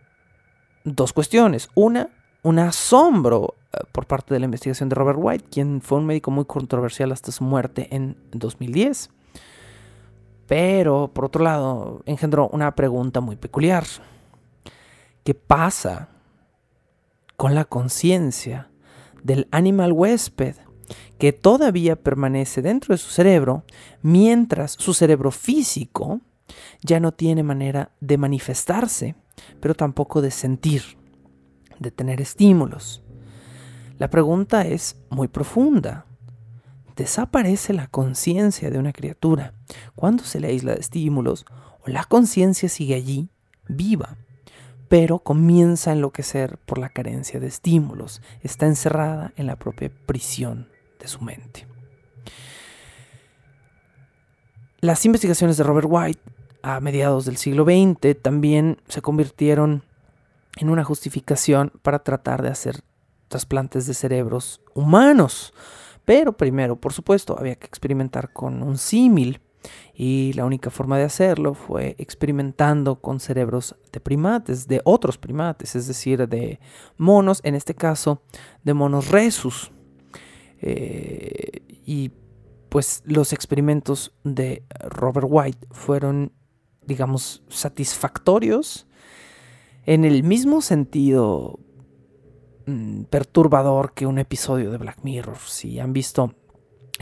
dos cuestiones. Una, un asombro por parte de la investigación de Robert White, quien fue un médico muy controversial hasta su muerte en 2010. Pero, por otro lado, engendró una pregunta muy peculiar. ¿Qué pasa con la conciencia del animal huésped que todavía permanece dentro de su cerebro mientras su cerebro físico ya no tiene manera de manifestarse, pero tampoco de sentir, de tener estímulos? La pregunta es muy profunda. ¿Desaparece la conciencia de una criatura cuando se le aísla de estímulos o la conciencia sigue allí, viva, pero comienza a enloquecer por la carencia de estímulos? Está encerrada en la propia prisión de su mente. Las investigaciones de Robert White a mediados del siglo XX también se convirtieron en una justificación para tratar de hacer trasplantes de cerebros humanos. Pero primero, por supuesto, había que experimentar con un símil y la única forma de hacerlo fue experimentando con cerebros de primates, de otros primates, es decir, de monos, en este caso de monos resus. Eh, y pues los experimentos de Robert White fueron, digamos, satisfactorios en el mismo sentido Mm, perturbador que un episodio de Black Mirror. Si han visto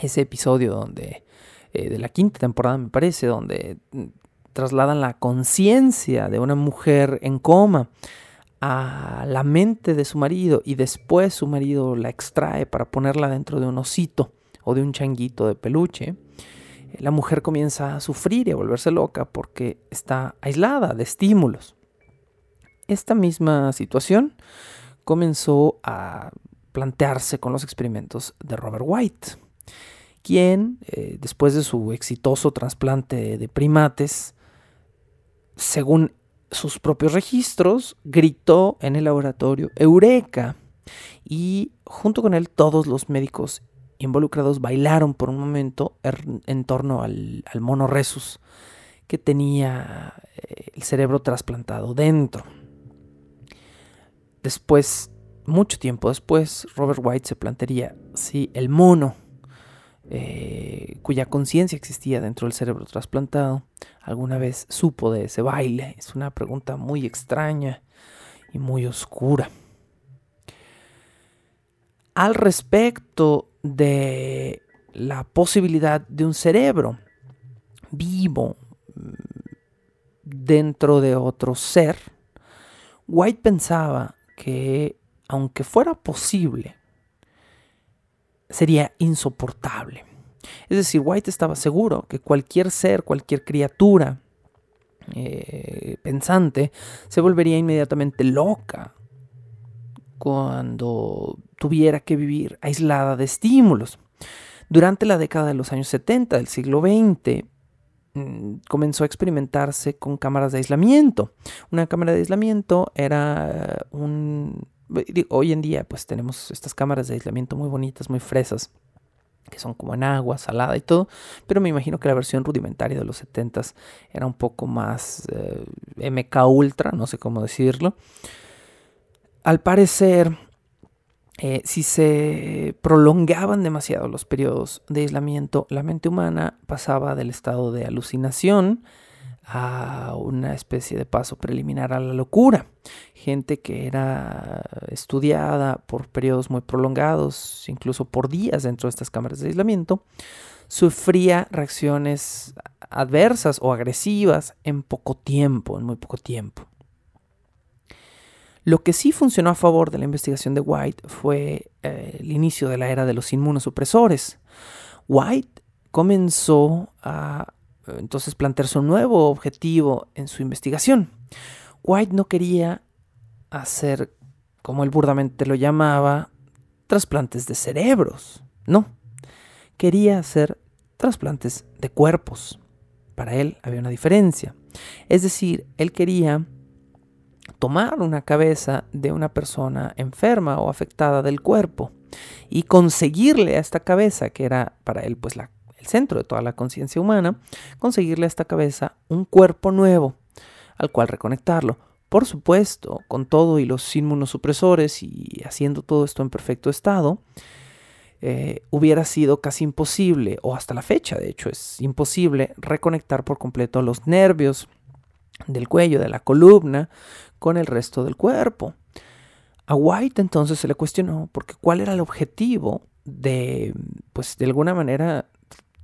ese episodio donde, eh, de la quinta temporada me parece, donde mm, trasladan la conciencia de una mujer en coma a la mente de su marido y después su marido la extrae para ponerla dentro de un osito o de un changuito de peluche, la mujer comienza a sufrir y a volverse loca porque está aislada de estímulos. Esta misma situación comenzó a plantearse con los experimentos de Robert White, quien, eh, después de su exitoso trasplante de primates, según sus propios registros, gritó en el laboratorio Eureka. Y junto con él todos los médicos involucrados bailaron por un momento en torno al, al mono Resus que tenía eh, el cerebro trasplantado dentro. Después, mucho tiempo después, Robert White se plantearía si el mono, eh, cuya conciencia existía dentro del cerebro trasplantado, alguna vez supo de ese baile. Es una pregunta muy extraña y muy oscura. Al respecto de la posibilidad de un cerebro vivo mm, dentro de otro ser, White pensaba que aunque fuera posible, sería insoportable. Es decir, White estaba seguro que cualquier ser, cualquier criatura eh, pensante, se volvería inmediatamente loca cuando tuviera que vivir aislada de estímulos. Durante la década de los años 70 del siglo XX, comenzó a experimentarse con cámaras de aislamiento. Una cámara de aislamiento era un... Hoy en día pues tenemos estas cámaras de aislamiento muy bonitas, muy fresas, que son como en agua, salada y todo, pero me imagino que la versión rudimentaria de los 70s era un poco más eh, MK Ultra, no sé cómo decirlo. Al parecer, eh, si se prolongaban demasiado los periodos de aislamiento, la mente humana pasaba del estado de alucinación a una especie de paso preliminar a la locura. Gente que era estudiada por periodos muy prolongados, incluso por días dentro de estas cámaras de aislamiento, sufría reacciones adversas o agresivas en poco tiempo, en muy poco tiempo. Lo que sí funcionó a favor de la investigación de White fue eh, el inicio de la era de los inmunosupresores. White comenzó a entonces plantearse un nuevo objetivo en su investigación. White no quería hacer, como él burdamente lo llamaba, trasplantes de cerebros. No, quería hacer trasplantes de cuerpos. Para él había una diferencia. Es decir, él quería tomar una cabeza de una persona enferma o afectada del cuerpo y conseguirle a esta cabeza, que era para él pues la, el centro de toda la conciencia humana, conseguirle a esta cabeza un cuerpo nuevo al cual reconectarlo. Por supuesto, con todo y los inmunosupresores y haciendo todo esto en perfecto estado, eh, hubiera sido casi imposible, o hasta la fecha de hecho es imposible, reconectar por completo los nervios del cuello, de la columna, con el resto del cuerpo. A White entonces se le cuestionó porque cuál era el objetivo de, pues de alguna manera,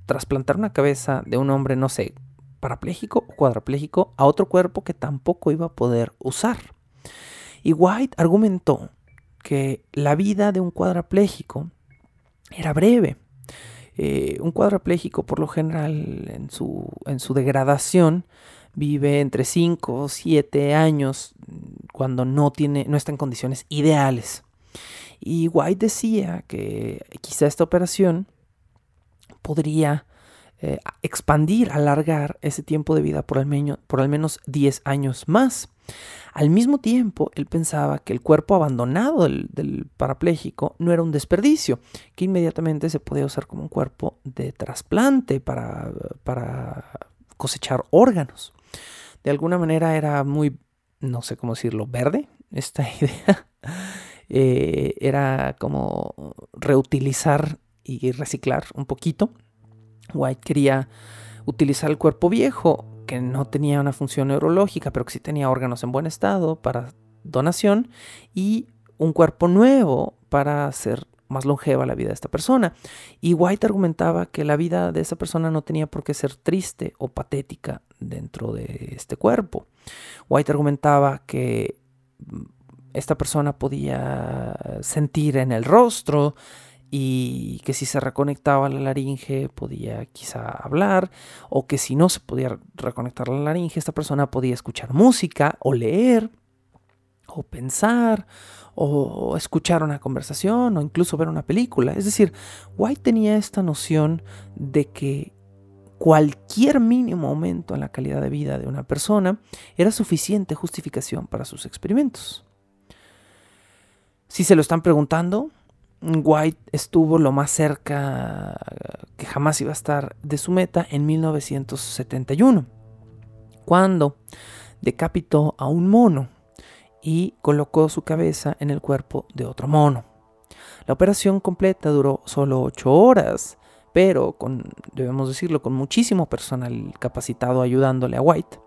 trasplantar una cabeza de un hombre, no sé, parapléjico o cuadrapléjico a otro cuerpo que tampoco iba a poder usar. Y White argumentó que la vida de un cuadrapléjico era breve. Eh, un cuadrapléjico, por lo general, en su, en su degradación, vive entre 5 o 7 años cuando no, tiene, no está en condiciones ideales. Y White decía que quizá esta operación podría eh, expandir, alargar ese tiempo de vida por al, menos, por al menos 10 años más. Al mismo tiempo, él pensaba que el cuerpo abandonado del, del, parapléjico no era un desperdicio, que inmediatamente se podía usar como un cuerpo de trasplante para, para cosechar órganos de alguna manera era muy, no sé cómo decirlo, verde esta *laughs* idea. Eh, era como reutilizar y reciclar un poquito. White quería utilizar el cuerpo viejo, que no tenía una función neurológica, pero que sí tenía órganos en buen estado para donación, y un cuerpo nuevo para hacer más longeva la vida de esta persona. Y White argumentaba que la vida de esa persona no tenía por qué ser triste o patética dentro de este cuerpo. White argumentaba que mm, esta persona podía sentir en el rostro y que si se reconectaba la laringe podía quizá hablar o que si no se podía reconectar la laringe esta persona podía escuchar música o leer o pensar, o escuchar una conversación, o incluso ver una película. Es decir, White tenía esta noción de que cualquier mínimo aumento en la calidad de vida de una persona era suficiente justificación para sus experimentos. Si se lo están preguntando, White estuvo lo más cerca que jamás iba a estar de su meta en 1971, cuando decapitó a un mono y colocó su cabeza en el cuerpo de otro mono. La operación completa duró solo 8 horas pero con, debemos decirlo, con muchísimo personal capacitado ayudándole a White.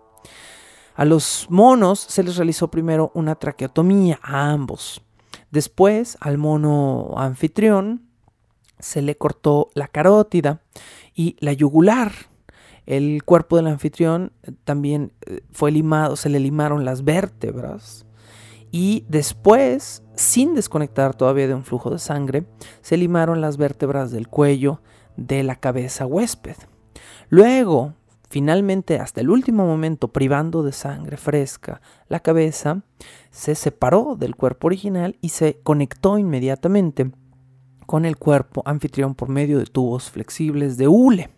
A los monos se les realizó primero una traqueotomía a ambos. Después, al mono anfitrión se le cortó la carótida y la yugular. El cuerpo del anfitrión también eh, fue limado, se le limaron las vértebras. Y después, sin desconectar todavía de un flujo de sangre, se limaron las vértebras del cuello, de la cabeza huésped. Luego, finalmente, hasta el último momento, privando de sangre fresca la cabeza, se separó del cuerpo original y se conectó inmediatamente con el cuerpo anfitrión por medio de tubos flexibles de hule.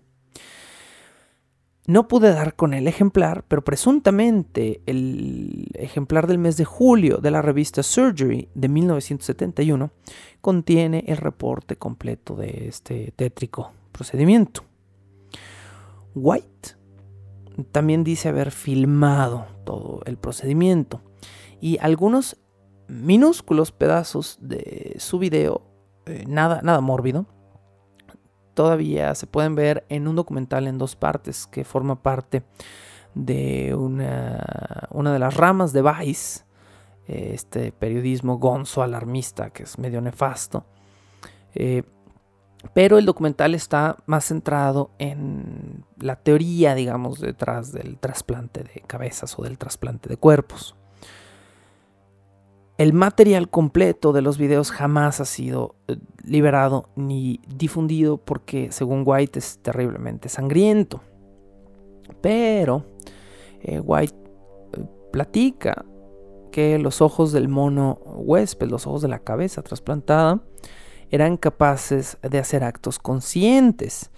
No pude dar con el ejemplar, pero presuntamente el ejemplar del mes de julio de la revista Surgery de 1971 contiene el reporte completo de este tétrico procedimiento. White también dice haber filmado todo el procedimiento y algunos minúsculos pedazos de su video, eh, nada, nada mórbido, todavía se pueden ver en un documental en dos partes que forma parte de una, de las ramas de Vice, este periodismo gonzo alarmista que es medio nefasto. Eh, pero el documental está más centrado en la teoría, digamos, detrás del trasplante de cabezas o del trasplante de cuerpos. El material completo de los videos jamás ha sido eh, liberado ni difundido porque, según White, es terriblemente sangriento. Pero eh, White eh, platica que los ojos del mono huésped, los ojos de la cabeza trasplantada, eran capaces de hacer actos conscientes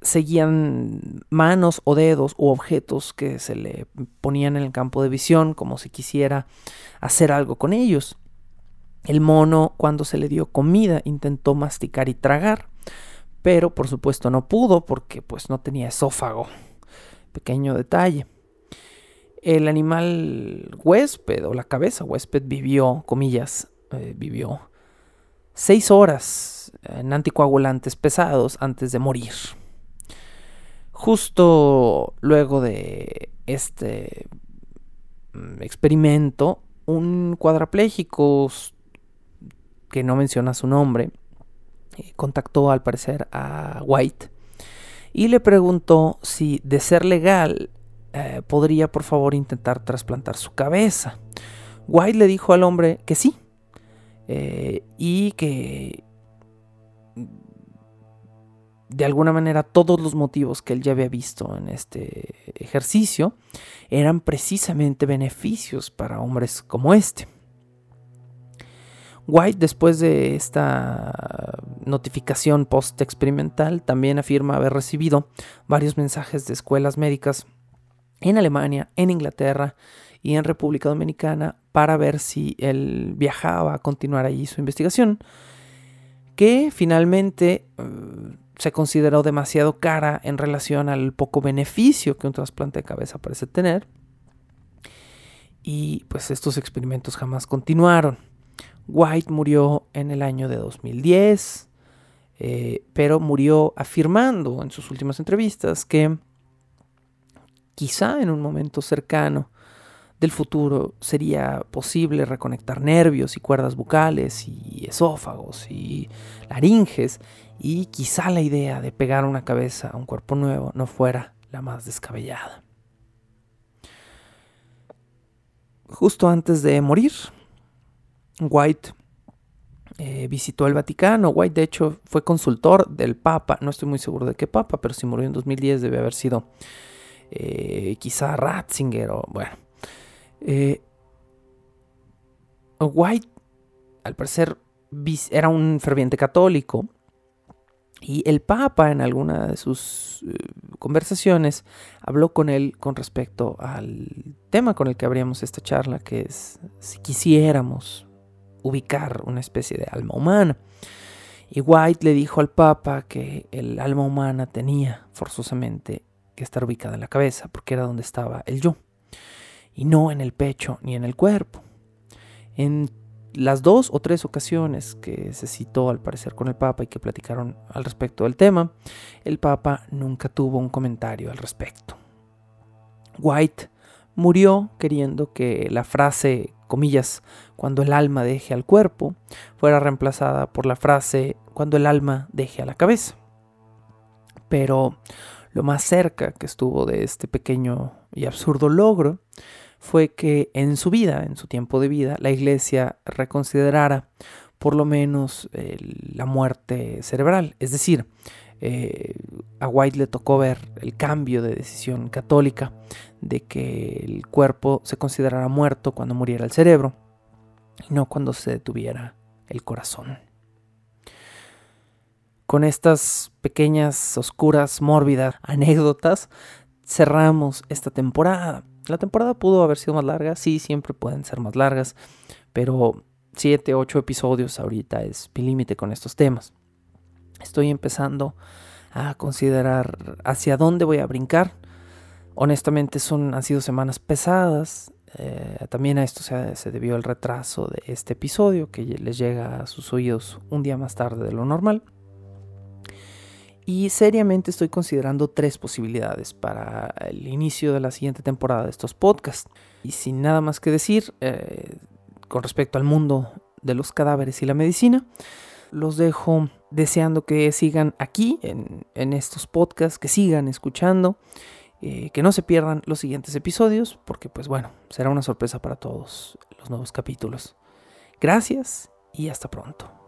seguían manos o dedos u objetos que se le ponían en el campo de visión como si quisiera hacer algo con ellos. El mono cuando se le dio comida intentó masticar y tragar, pero por supuesto no pudo porque pues no tenía esófago. Pequeño detalle. El animal huésped o la cabeza huésped vivió, comillas, eh, vivió seis horas en anticoagulantes pesados antes de morir. Justo luego de este mm, experimento, un cuadrapléjico que no menciona su nombre eh, contactó al parecer a White y le preguntó si de ser legal eh, podría por favor intentar trasplantar su cabeza. White le dijo al hombre que sí eh, y que de alguna manera todos los motivos que él ya había visto en este ejercicio eran precisamente beneficios para hombres como este. White, después de esta notificación post-experimental, también afirma haber recibido varios mensajes de escuelas médicas en Alemania, en Inglaterra y en República Dominicana para ver si él viajaba a continuar allí su investigación, que finalmente eh, se consideró demasiado cara en relación al poco beneficio que un trasplante de cabeza parece tener. Y pues estos experimentos jamás continuaron. White murió en el año de 2010, eh, pero murió afirmando en sus últimas entrevistas que quizá en un momento cercano del futuro sería posible reconectar nervios y cuerdas bucales y esófagos y laringes y quizá la idea de pegar una cabeza a un cuerpo nuevo no fuera la más descabellada. Justo antes de morir, White eh, visitó el Vaticano. White, de hecho, fue consultor del Papa. No estoy muy seguro de qué Papa, pero si murió en 2010 debe haber sido eh, quizá Ratzinger o bueno. Eh, White, al parecer, era un ferviente católico y el Papa en alguna de sus conversaciones habló con él con respecto al tema con el que abríamos esta charla, que es si quisiéramos ubicar una especie de alma humana. Y White le dijo al Papa que el alma humana tenía forzosamente que estar ubicada en la cabeza, porque era donde estaba el yo, y no en el pecho ni en el cuerpo. En las dos o tres ocasiones que se citó al parecer con el Papa y que platicaron al respecto del tema, el Papa nunca tuvo un comentario al respecto. White murió queriendo que la frase, comillas, cuando el alma deje al cuerpo, fuera reemplazada por la frase cuando el alma deje a la cabeza. Pero lo más cerca que estuvo de este pequeño y absurdo logro fue que en su vida, en su tiempo de vida, la iglesia reconsiderara por lo menos la muerte cerebral. Es decir, eh, a White le tocó ver el cambio de decisión católica de que el cuerpo se considerara muerto cuando muriera el cerebro y no cuando se detuviera el corazón. Con estas pequeñas, oscuras, mórbidas anécdotas, cerramos esta temporada. La temporada pudo haber sido más larga, sí, siempre pueden ser más largas, pero 7, 8 episodios ahorita es mi límite con estos temas. Estoy empezando a considerar hacia dónde voy a brincar. Honestamente son, han sido semanas pesadas. Eh, también a esto se, debió el retraso de este episodio que les llega a sus oídos un día más tarde de lo normal y seriamente estoy considerando tres posibilidades para el inicio de la siguiente temporada de estos podcasts. Y sin nada más que decir eh, con respecto al mundo de los cadáveres y la medicina, los dejo deseando que sigan aquí en, estos podcasts, que sigan escuchando, eh, que no se pierdan los siguientes episodios, porque pues bueno, será una sorpresa para todos los nuevos capítulos. Gracias y hasta pronto.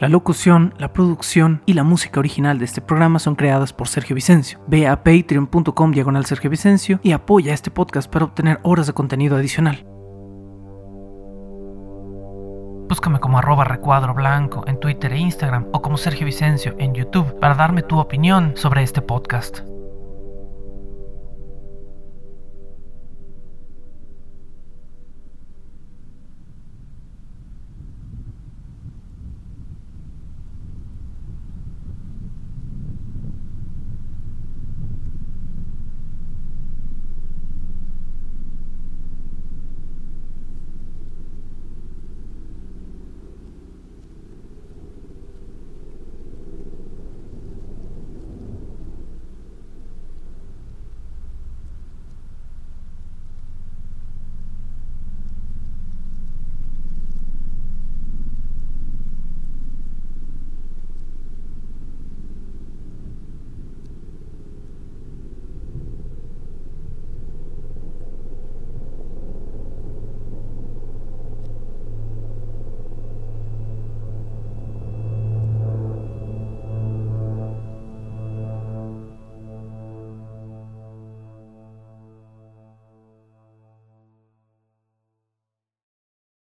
La locución, la producción y la música original de este programa son creadas por Sergio Vicencio. Ve a patreon.com diagonal Sergio Vicencio y apoya este podcast para obtener horas de contenido adicional. Búscame como arroba recuadro blanco en Twitter e Instagram o como Sergio Vicencio en YouTube para darme tu opinión sobre este podcast.